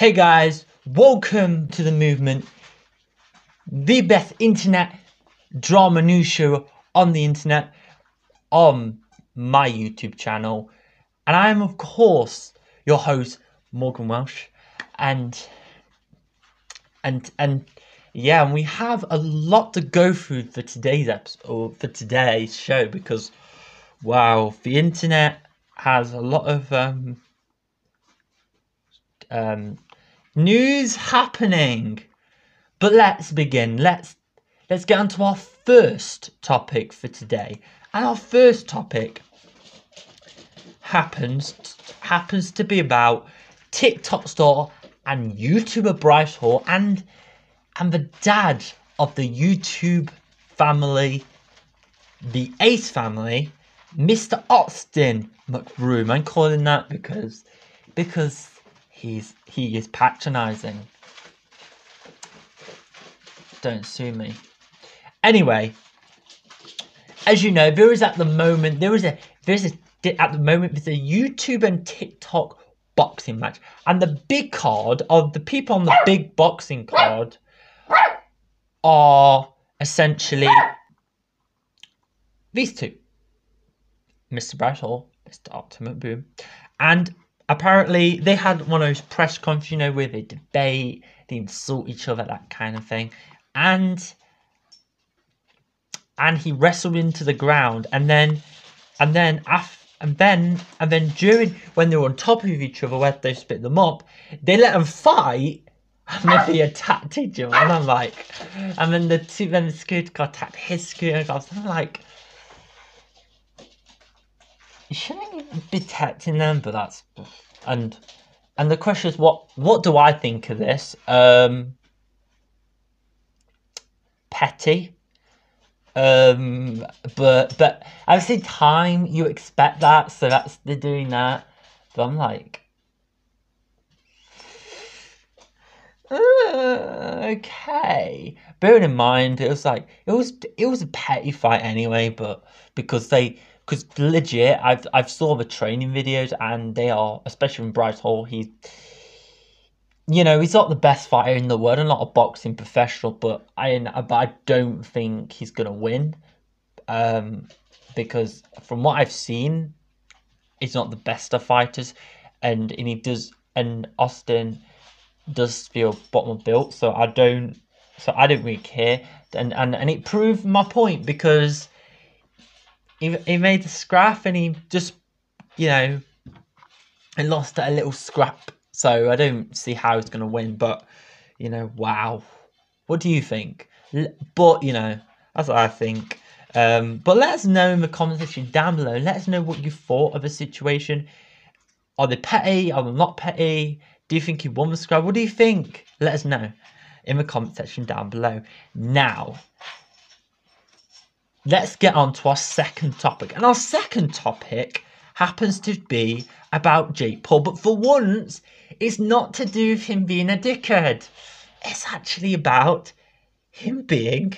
Hey guys, welcome to the movement, the best internet drama news show on the internet, on my YouTube channel, and I am of course your host Morgan Welsh, and and and yeah, and we have a lot to go through for today's episode or for today's show because wow, the internet has a lot of um um, news happening. But let's begin. Let's let's get on to our first topic for today. And our first topic happens happens to be about TikTok store and YouTuber Bryce Hall and and the dad of the YouTube family, the Ace family, Mr. Austin McBroom. I'm calling that because because he's he is patronizing. Don't sue me. Anyway, as you know, there is at the moment there is a there's a at the moment there's a YouTube and TikTok boxing match, and the big card of the people on the big boxing card are essentially these two, Mr. Hall, Mr. Ultimate Boom, and apparently they had one of those press conferences, you know, where they debate, they insult each other, that kind of thing, and and he wrestled into the ground, and then and then after. And then, and then during when they were on top of each other, where they split them up, they let them fight, and then they attacked each other. And I'm like, and then the two, then the scooter got attacked his scooter. And I'm like, shouldn't be protecting them, but that's and and the question is what what do I think of this? Um petty. Um but but same time you expect that, so that's they're doing that. But I'm like uh, okay. Bearing in mind, it was like it was it was a petty fight anyway, but because they because legit, I've I've saw the training videos and they are, especially from Bryce Hall, he's you know he's not the best fighter in the world. I'm not a boxing professional, but I but I don't think he's gonna win, um, because from what I've seen, he's not the best of fighters, and and he does and Austin does feel bottom built, so I don't so I don't really care, and and and it proved my point because he, he made the scrap and he just, you know, and lost a little scrap. So I don't see how he's going to win. But, you know, wow. What do you think? But, you know, that's what I think. Um, but let us know in the comment section down below. Let us know what you thought of the situation. Are they petty? Are they not petty? Do you think he won the scrap? What do you think? Let us know in the comment section down below. Now, let's get on to our second topic. And our second topic happens to be about Jake Paul. But for once, it's not to do with him being a dickhead. It's actually about him being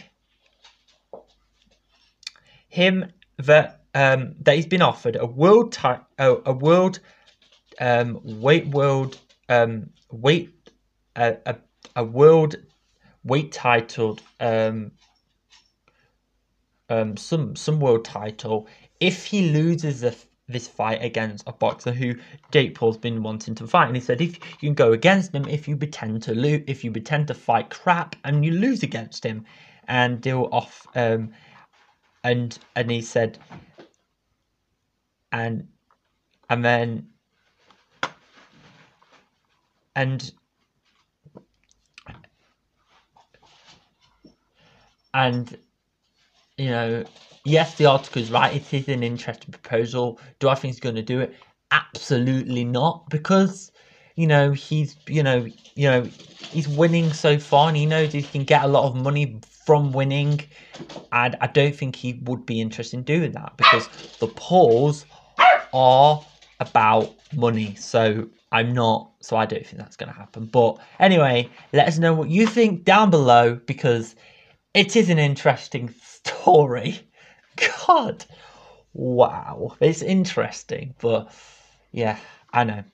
him that um, that he's been offered a world ti- a, a world um, weight world um, weight a, a, a world weight titled um, um, some some world title if he loses the, this fight against a boxer who Jake Paul's been wanting to fight. And he said if you can go against him if you pretend to lose, if you pretend to fight crap and you lose against him, and deal off. Um, and and he said, and and then and and you know, yes, the article is right. It is an interesting proposal. Do I think he's going to do it? Absolutely not, because you know he's you know you know he's winning so far, and he knows he can get a lot of money from winning. And I don't think he would be interested in doing that because the polls are about money. So I'm not. So I don't think that's going to happen. But anyway, let us know what you think down below because it is an interesting story. God, wow, it's interesting, but yeah, I know.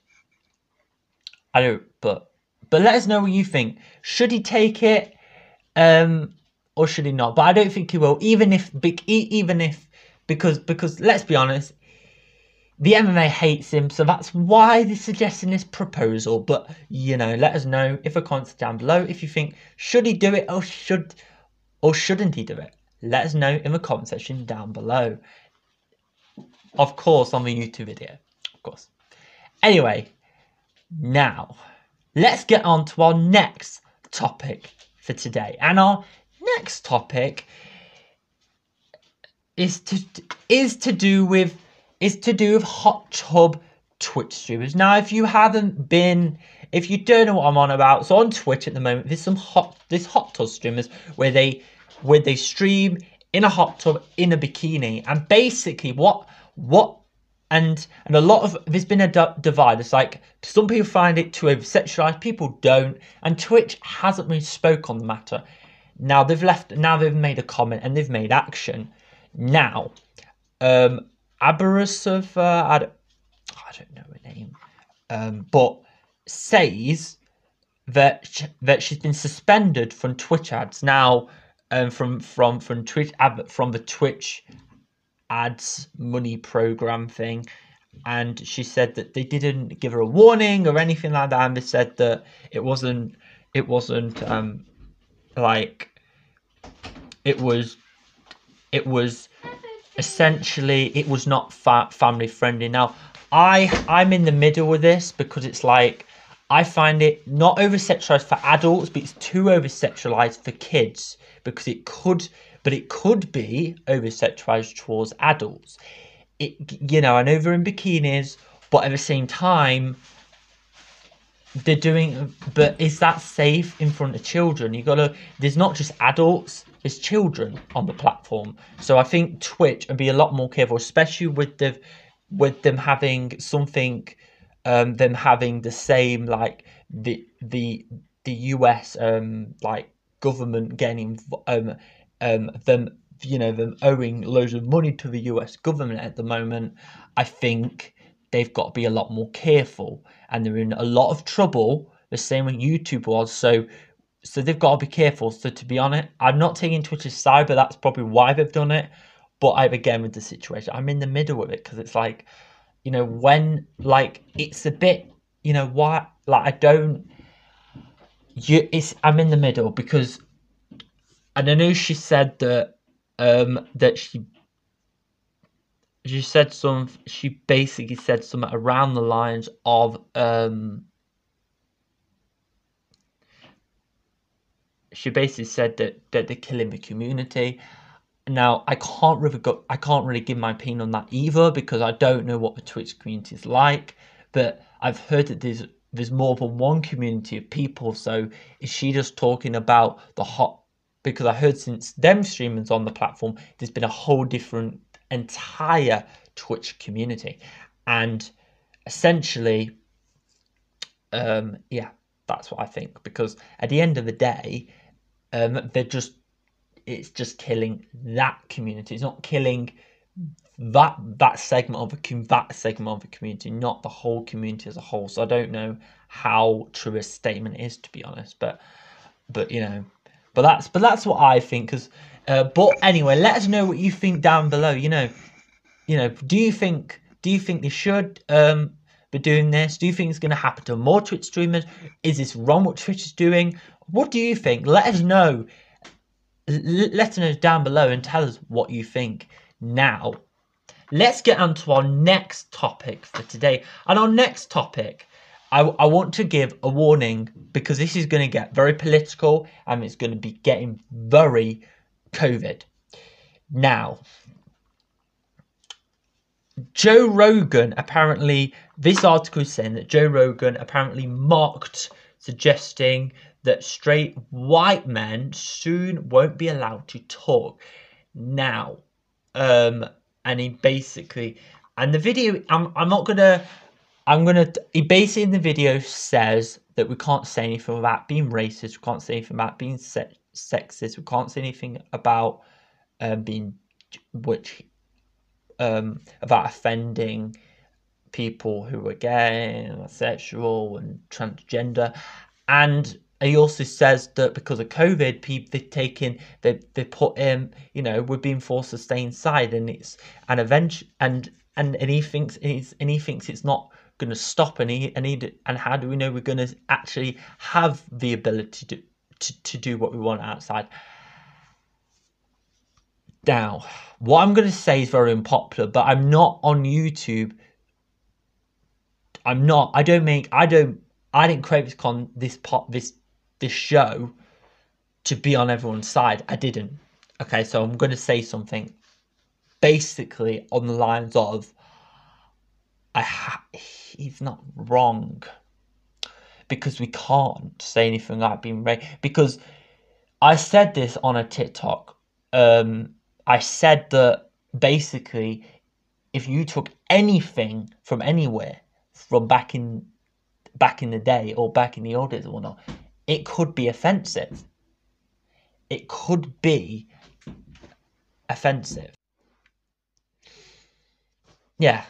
I don't, but But let us know what you think. Should he take it, um, or should he not? But I don't think he will. Even if, even if, because because let's be honest, the MMA hates him, so that's why they're suggesting this proposal. But you know, let us know if a comment down below if you think should he do it or should or shouldn't he do it. Let us know in the comment section down below. Of course, on the YouTube video, of course. Anyway, now let's get on to our next topic for today, and our next topic is to is to do with is to do with hot tub Twitch streamers. Now, if you haven't been, if you don't know what I'm on about, so on Twitch at the moment, there's some hot, there's hot tub streamers where they, where they stream in a hot tub in a bikini, and basically what, what, and and a lot of there's been a divide. It's like some people find it too over people don't, and Twitch hasn't really spoke on the matter. Now they've left, now they've made a comment and they've made action. Now, um, Aberrus uh, I, don't, I don't know her name, um, but says that she, that she's been suspended from Twitch ads. Now, um, from from from Twitch from the Twitch ads money program thing, and she said that they didn't give her a warning or anything like that, and they said that it wasn't it wasn't um like it was it was essentially it was not fa- family friendly. Now, I I'm in the middle with this because it's like I find it not over sexualized for adults, but it's too over sexualized for kids because it could, but it could be over sexualized towards adults. It you know I know they're in bikinis, but at the same time they're doing but is that safe in front of children you gotta there's not just adults there's children on the platform so i think twitch would be a lot more careful especially with the with them having something um them having the same like the the the us um like government getting um um them you know them owing loads of money to the us government at the moment i think they've got to be a lot more careful and they're in a lot of trouble the same with youtube was so so they've got to be careful. So to be honest i'm not taking twitter's side but that's probably why they've done it but i've again with the situation i'm in the middle of it because it's like you know when like it's a bit you know why like i don't you it's i'm in the middle because and i know she said that um that she she said some she basically said something around the lines of um she basically said that that they're killing the community now i can't really go i can't really give my opinion on that either because i don't know what the twitch community is like but i've heard that there's there's more than one community of people so is she just talking about the hot because i heard since them streamers on the platform there's been a whole different entire Twitch community. And essentially, um, yeah, that's what I think. Because at the end of the day, um, they're just it's just killing that community. It's not killing that that segment of a that segment of the community, not the whole community as a whole. So I don't know how true a statement is, to be honest. But but you know, but that's but that's what I think. Because uh, but anyway, let us know what you think down below. You know, you know, do you think do you think they should um, be doing this? Do you think it's going to happen to more Twitch streamers? Is this wrong what Twitch is doing? What do you think? Let us know. Let us know down below and tell us what you think. Now, let's get on to our next topic for today. And our next topic, I, I want to give a warning because this is going to get very political and it's going to be getting very COVID. Now, Joe Rogan apparently, this article is saying that Joe Rogan apparently mocked, suggesting that straight white men soon won't be allowed to talk. Now, um, and he basically, and the video, I'm, I'm not gonna, I'm gonna, he basically in the video says that we can't say anything about being racist, we can't say anything about being se- sexist, we can't say anything about um, being, which um, about offending people who are gay and sexual and transgender. and he also says that because of COVID, people they've taken they they put him, you know, we're being forced to stay inside, and it's and eventually and and and he thinks he's and he thinks it's not going to stop, and he and he and how do we know we're going to actually have the ability to to, to do what we want outside? Now, what I'm going to say is very unpopular, but I'm not on YouTube. I'm not. I don't make. I don't. I didn't create this con this pot this this show to be on everyone's side. I didn't. Okay, so I'm going to say something basically on the lines of I ha- he's not wrong because we can't say anything like being right because I said this on a TikTok. Um, I said that basically if you took anything from anywhere from back in back in the day or back in the old days or whatnot, it could be offensive. It could be offensive. Yeah.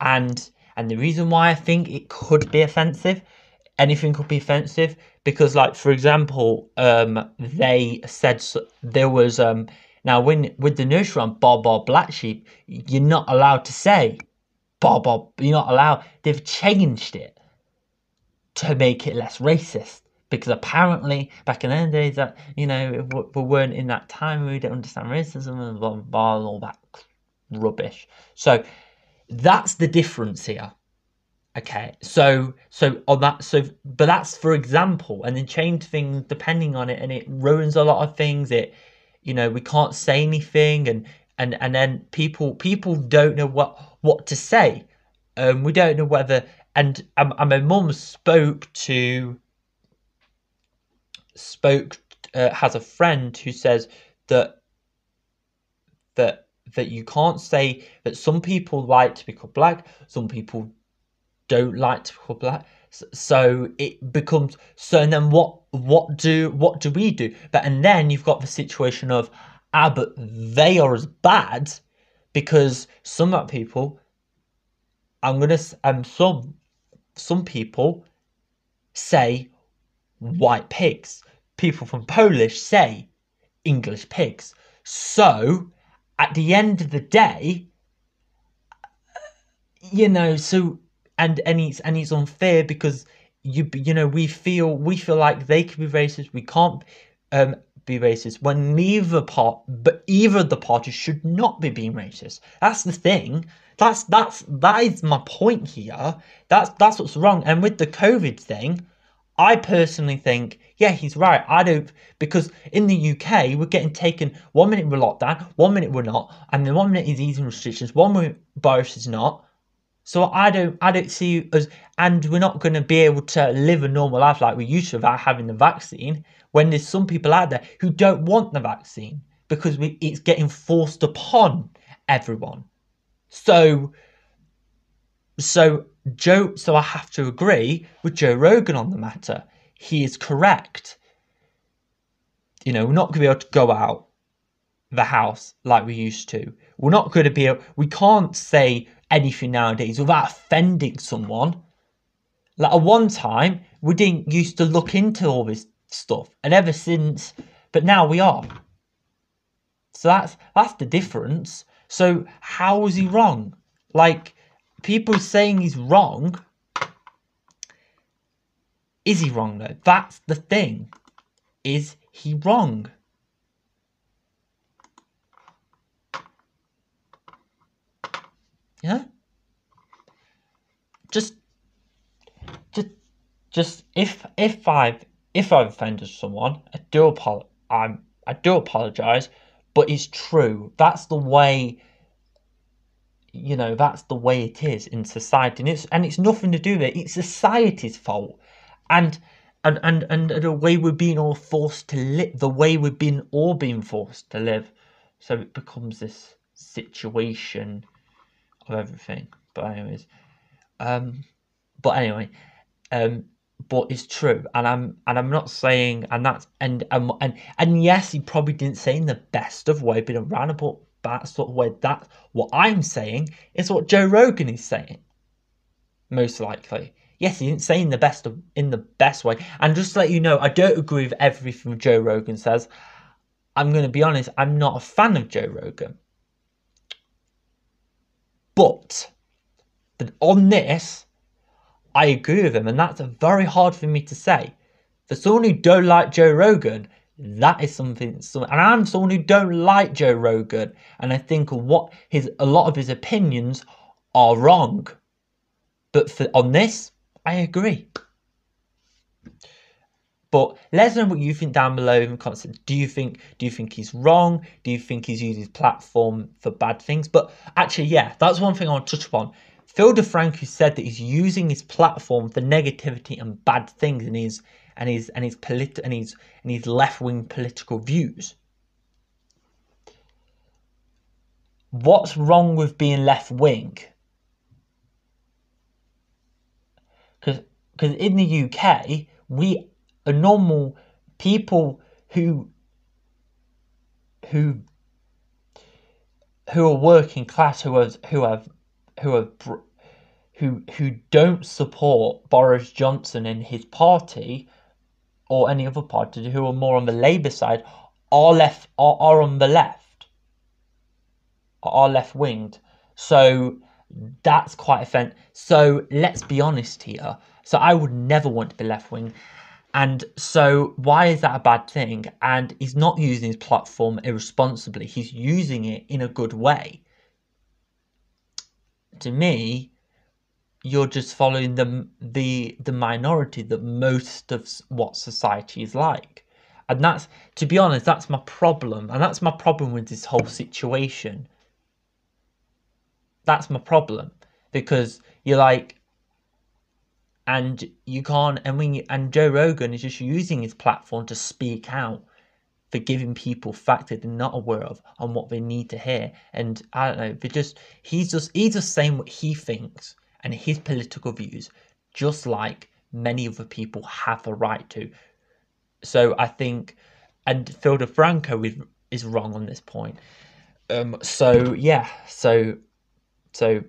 And and the reason why I think it could be offensive, anything could be offensive, because like for example, um, they said so, there was um now when with the nursery on Bob Bob Black Sheep, you're not allowed to say Bob Bob. You're not allowed. They've changed it to make it less racist because apparently back in the days that you know we weren't in that time we didn't understand racism and blah, blah, blah and all that rubbish so that's the difference here okay so so on that so but that's for example and then change things depending on it and it ruins a lot of things it you know we can't say anything and and and then people people don't know what what to say um we don't know whether and um, and my mum spoke to spoke uh, has a friend who says that that that you can't say that some people like to be called black, some people don't like to be called black. So it becomes so. And then what? What do what do we do? But and then you've got the situation of ah, but they are as bad because some people. I'm gonna um some some people say white pigs people from Polish say English pigs. So at the end of the day, you know, so and and it's and it's unfair because you you know we feel we feel like they can be racist. We can't um, be racist when neither part, but either the parties should not be being racist. That's the thing. That's that's that is my point here. That's that's what's wrong. And with the COVID thing, I personally think, yeah, he's right. I don't because in the UK we're getting taken one minute we're locked down, one minute we're not, and then one minute is easing restrictions, one minute Boris is not. So I don't I don't see us and we're not gonna be able to live a normal life like we used to without having the vaccine when there's some people out there who don't want the vaccine because we, it's getting forced upon everyone. So so Joe, so I have to agree with Joe Rogan on the matter. He is correct. You know, we're not going to be able to go out the house like we used to. We're not going to be able, we can't say anything nowadays without offending someone. Like at one time, we didn't used to look into all this stuff, and ever since, but now we are. So that's that's the difference. So how was he wrong? Like people saying he's wrong. Is he wrong though? That's the thing. Is he wrong? Yeah? Just just just if if I've if I've offended someone, I do apologize. I'm I do apologize, but it's true. That's the way you know that's the way it is in society and it's and it's nothing to do with it it's society's fault and and and and the way we're being all forced to live the way we've been all being forced to live so it becomes this situation of everything but anyways um but anyway um but it's true and i'm and i'm not saying and that's and and and, and yes he probably didn't say in the best of way but around about that sort of way. That's what I'm saying is what Joe Rogan is saying. Most likely. Yes, he didn't say in the best of, in the best way. And just to let you know, I don't agree with everything Joe Rogan says. I'm going to be honest, I'm not a fan of Joe Rogan. But, but on this, I agree with him, and that's very hard for me to say. For someone who don't like Joe Rogan, that is something. So, and I'm someone who don't like Joe Rogan, and I think what his a lot of his opinions are wrong. But for on this, I agree. But let us know what you think down below in the comments. Do you think do you think he's wrong? Do you think he's used his platform for bad things? But actually, yeah, that's one thing I want to touch upon. Phil DeFranco said that he's using his platform for negativity and bad things and his and his and his polit and his and his left wing political views. What's wrong with being left wing? Because because in the UK we are normal people who who who are working class who have who have who have who who don't support Boris Johnson and his party or any other party who are more on the Labour side are left are, are on the left are left winged so that's quite offensive so let's be honest here. So I would never want to be left wing and so, why is that a bad thing? And he's not using his platform irresponsibly, he's using it in a good way. To me, you're just following the, the, the minority that most of what society is like. And that's, to be honest, that's my problem. And that's my problem with this whole situation. That's my problem. Because you're like, and you can't and when you, and Joe Rogan is just using his platform to speak out for giving people facts that they're not aware of and what they need to hear and I don't know they just he's just he's just saying what he thinks and his political views just like many other people have a right to so I think and Phil DeFranco is is wrong on this point um so yeah so so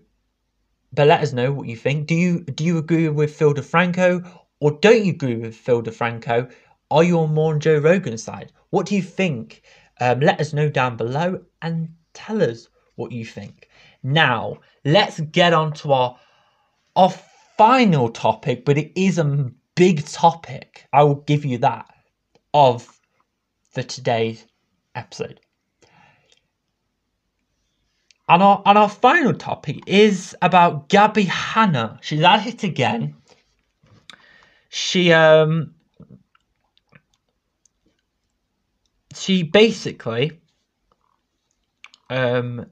but let us know what you think. Do you do you agree with Phil DeFranco or don't you agree with Phil DeFranco? Are you on more on Joe Rogan's side? What do you think? Um, let us know down below and tell us what you think. Now, let's get on to our, our final topic, but it is a big topic. I will give you that of the today's episode. And our, and our final topic is about Gabbie Hanna. She's at it again. She um she basically um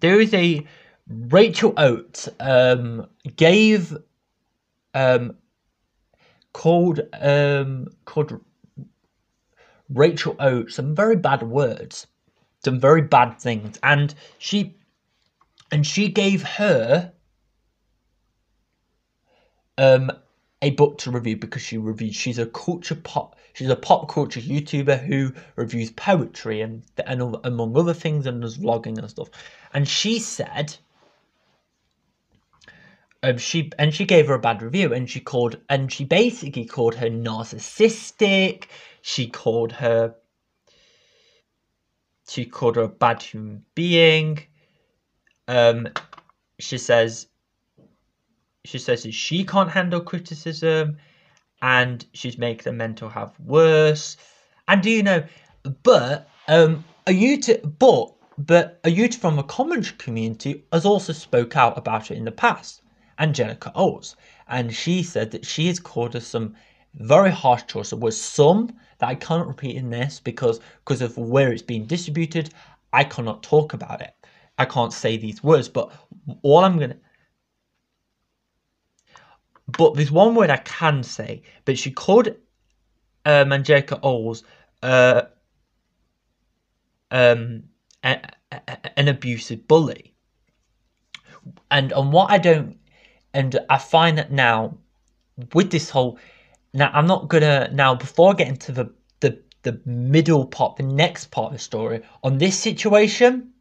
there is a Rachel Oates um gave um called um called Rachel Oates some very bad words, some very bad things, and she and she gave her um a book to review because she reviewed she's a culture pop she's a pop culture youtuber who reviews poetry and, and among other things and does vlogging and stuff. And she said um, she and she gave her a bad review and she called and she basically called her narcissistic. She called her she called her a bad human being. Um, she says she says that she can't handle criticism and she's making the mental health worse. And do you know, but um, a YouTube, but but a youth from the commentary community has also spoke out about it in the past. Angelica Oles, and she said that she has called us some very harsh choices. There was some that I cannot repeat in this because because of where it's being distributed. I cannot talk about it. I can't say these words, but all I'm gonna. But there's one word I can say. But she called um, Angelica Oles uh, um, a, a, an abusive bully. And on what I don't, and I find that now with this whole, now I'm not gonna now before I get into the the the middle part, the next part of the story on this situation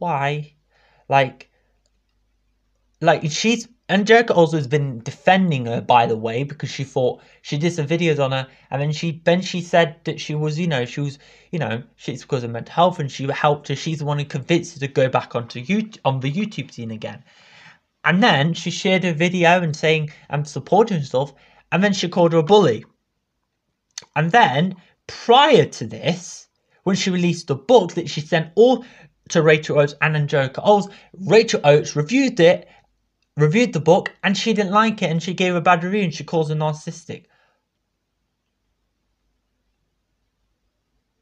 why? Like, like she's Angelica also has been defending her, by the way, because she thought she did some videos on her, and then she then she said that she was, you know, she was, you know, she's because of mental health, and she helped her. She's the one who convinced her to go back onto YouTube, on the YouTube scene again. And then she shared a video and saying I'm supporting and stuff, and then she called her a bully. And then prior to this, when she released the book that she sent all to Rachel Oates and Angelica Oles, Rachel Oates reviewed it reviewed the book and she didn't like it and she gave a bad review and she calls her narcissistic.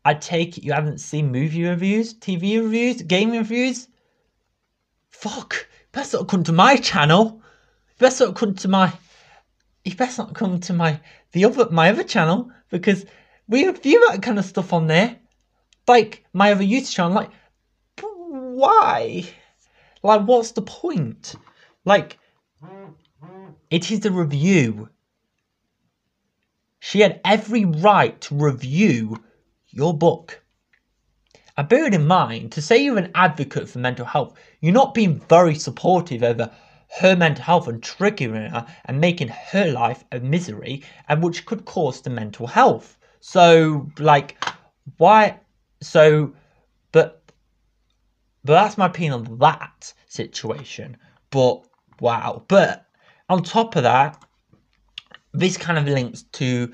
I take it you haven't seen movie reviews, TV reviews, game reviews? Fuck. You best not come to my channel. You best not come to my you best not come to my the other my other channel because we review that kind of stuff on there. Like my other YouTube channel, like why? Like what's the point? Like, it is a review. She had every right to review your book. And bearing in mind, to say you're an advocate for mental health, you're not being very supportive over her mental health and triggering her and making her life a misery and which could cause the mental health. So like why so but but that's my opinion on that situation. But wow. But on top of that, this kind of links to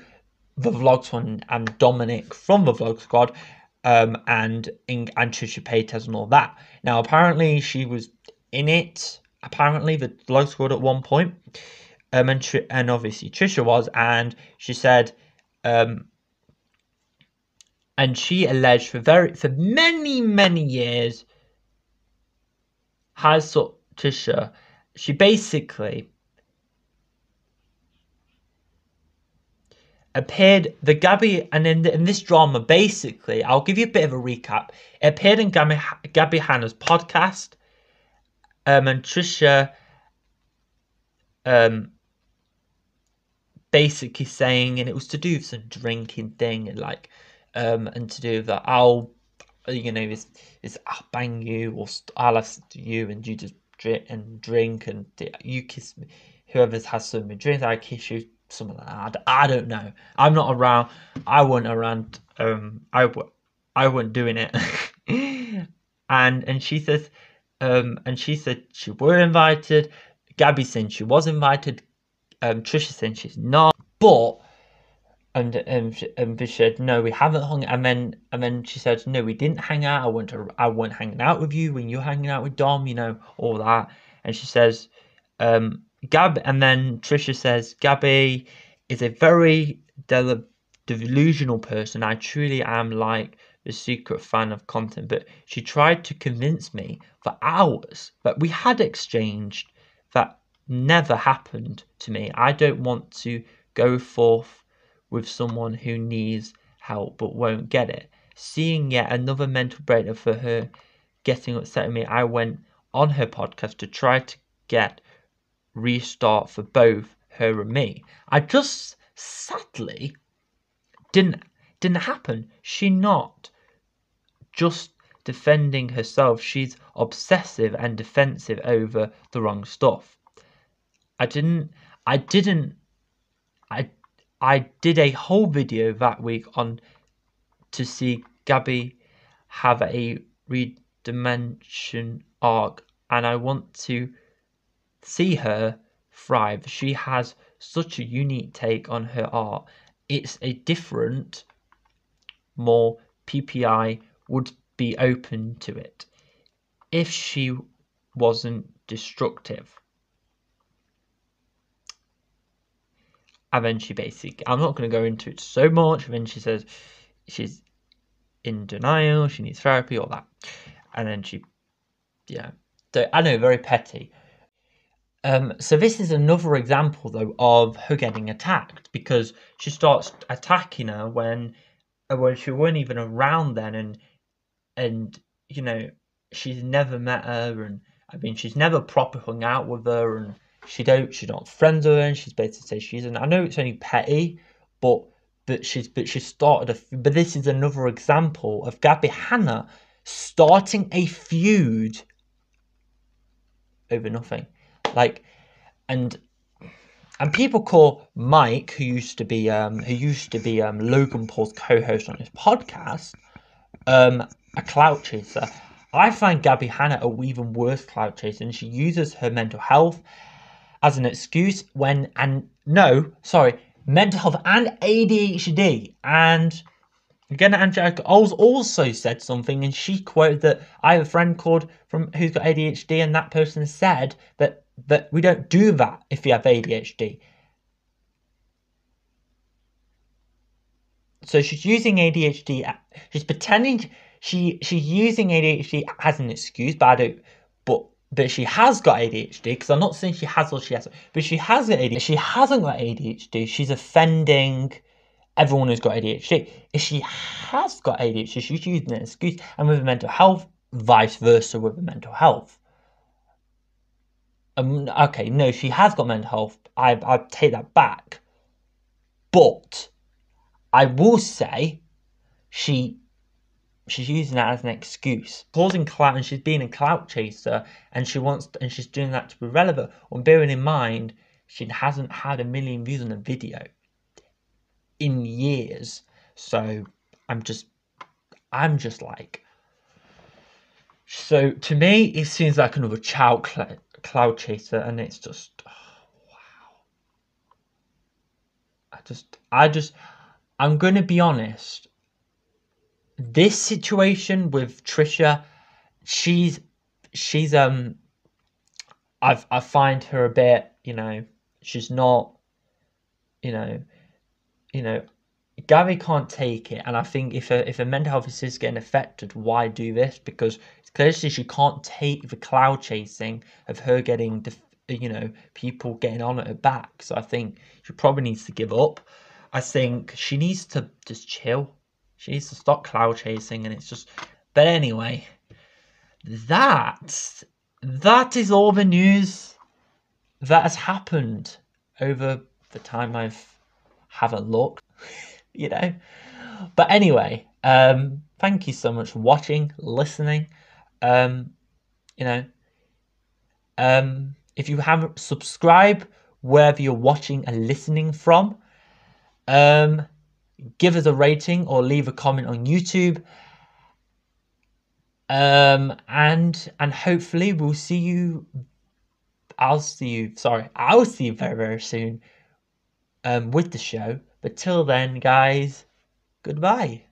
the vlog one and Dominic from the vlog squad um, and and Trisha Paytas and all that. Now apparently she was in it. Apparently the vlog squad at one point, um, and and obviously Trisha was, and she said, um, and she alleged for very for many many years has so Trisha she basically appeared the Gabbie and in, in this drama basically I'll give you a bit of a recap it appeared in Gabbie, Gabbie Hanna's podcast um, and Trisha um, basically saying and it was to do with some drinking thing and like um, and to do with that I'll you know this this I'll bang you or I'll have you and you just drink and drink and you kiss me. Whoever has some drinks, I kiss you. Something like that. I don't know. I'm not around. I wasn't around. Um, I I wasn't doing it. and and she says, um, and she said she were invited. Gabbie said she was invited. Um, Trisha said she's not. But and and and she said no we haven't hung and then and then she said no we didn't hang out. I went to i went hanging out with you when you're hanging out with dom you know all that. And she says um gab and then trisha says gabbie is a very del- delusional person. I truly am like the secret fan of content. But she tried to convince me for hours that we had exchanged. That never happened to me. I don't want to go forth with someone who needs help but won't get it. Seeing yet another mental breakdown for her getting upset with me, I went on her podcast to try to get restart for both her and me. I just sadly didn't didn't happen. She not just defending herself, she's obsessive and defensive over the wrong stuff. I didn't I didn't I I did a whole video that week on to see Gabbie have a redemption arc and I want to see her thrive. She has such a unique take on her art. It's a different, more PPI would be open to it if she wasn't destructive. And then she basically, I'm not going to go into it so much. And then she says she's in denial, she needs therapy, all that. And then she, yeah. So I know, very petty. Um, so this is another example, though, of her getting attacked because she starts attacking her when, uh, when she weren't even around then, and and you know she's never met her, and I mean she's never proper hung out with her, and she don't she's not friends with her she's basically say she's and I know it's only petty, but but she's but she started a but this is another example of Gabbie Hanna starting a feud over nothing. Like and and people call Mike, who used to be um, who used to be um, Logan Paul's co-host on his podcast, um, a clout chaser. I find Gabbie Hanna a even worse clout chaser, and she uses her mental health as an excuse when and no, sorry, mental health and ADHD. And again, Angelica Oles also said something, and she quoted that I have a friend called from who's got ADHD, and that person said that that we don't do that if you have ADHD. So she's using ADHD. She's pretending she she's using ADHD as an excuse, but I don't. But but she has got ADHD because I'm not saying she has or she hasn't, but she has got ADHD. She hasn't got ADHD. She's offending everyone who's got ADHD. If she has got ADHD, she's using an excuse, and with mental health, vice versa with mental health. Um, okay, no, she has got mental health. I I take that back, but I will say she she's using that as an excuse, causing clout, and she's being a clout chaser, and she wants and she's doing that to be relevant. When bearing in mind she hasn't had a million views on a video in years, so I'm just I'm just like. So to me, it seems like another child cl- cloud chaser, and it's just oh, wow. I just, I just, I'm gonna be honest. This situation with Trisha, she's, she's um, I've I find her a bit, you know, she's not, you know, you know, Gary can't take it, and I think if a if a mental health is getting affected, why do this? Because clearly she can't take the cloud chasing of her getting, def- you know, people getting on at her back. So I think she probably needs to give up. I think she needs to just chill. She needs to stop cloud chasing, and it's just. But anyway, that that is all the news that has happened over the time I've haven't looked, you know. But anyway, um, thank you so much for watching, listening. Um, you know, um, if you haven't subscribed wherever you're watching and listening from, um, give us a rating or leave a comment on YouTube. Um, and and hopefully we'll see you. I'll see you. Sorry, I'll see you very very soon. Um, with the show. But till then, guys, goodbye.